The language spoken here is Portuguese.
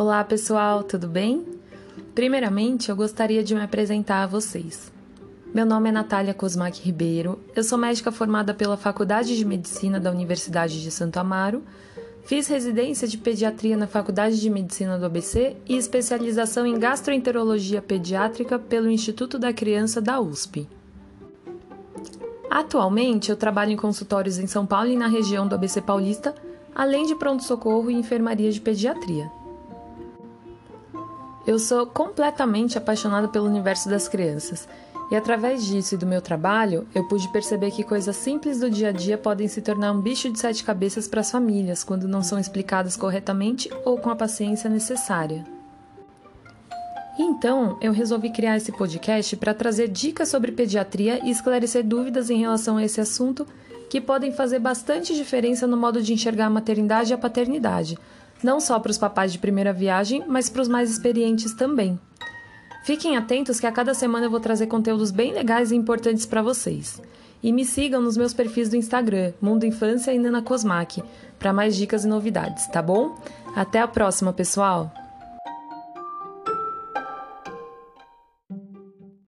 Olá pessoal, tudo bem? Primeiramente, eu gostaria de me apresentar a vocês. Meu nome é Natália Cosmac Ribeiro, eu sou médica formada pela Faculdade de Medicina da Universidade de Santo Amaro, fiz residência de pediatria na Faculdade de Medicina do ABC e especialização em gastroenterologia pediátrica pelo Instituto da Criança da USP. Atualmente, eu trabalho em consultórios em São Paulo e na região do ABC Paulista, além de pronto-socorro e enfermaria de pediatria. Eu sou completamente apaixonada pelo universo das crianças. E através disso e do meu trabalho, eu pude perceber que coisas simples do dia a dia podem se tornar um bicho de sete cabeças para as famílias quando não são explicadas corretamente ou com a paciência necessária. Então, eu resolvi criar esse podcast para trazer dicas sobre pediatria e esclarecer dúvidas em relação a esse assunto que podem fazer bastante diferença no modo de enxergar a maternidade e a paternidade, não só para os papais de primeira viagem, mas para os mais experientes também. Fiquem atentos que a cada semana eu vou trazer conteúdos bem legais e importantes para vocês. E me sigam nos meus perfis do Instagram, Mundo Infância e Nana Cosmac, para mais dicas e novidades, tá bom? Até a próxima, pessoal!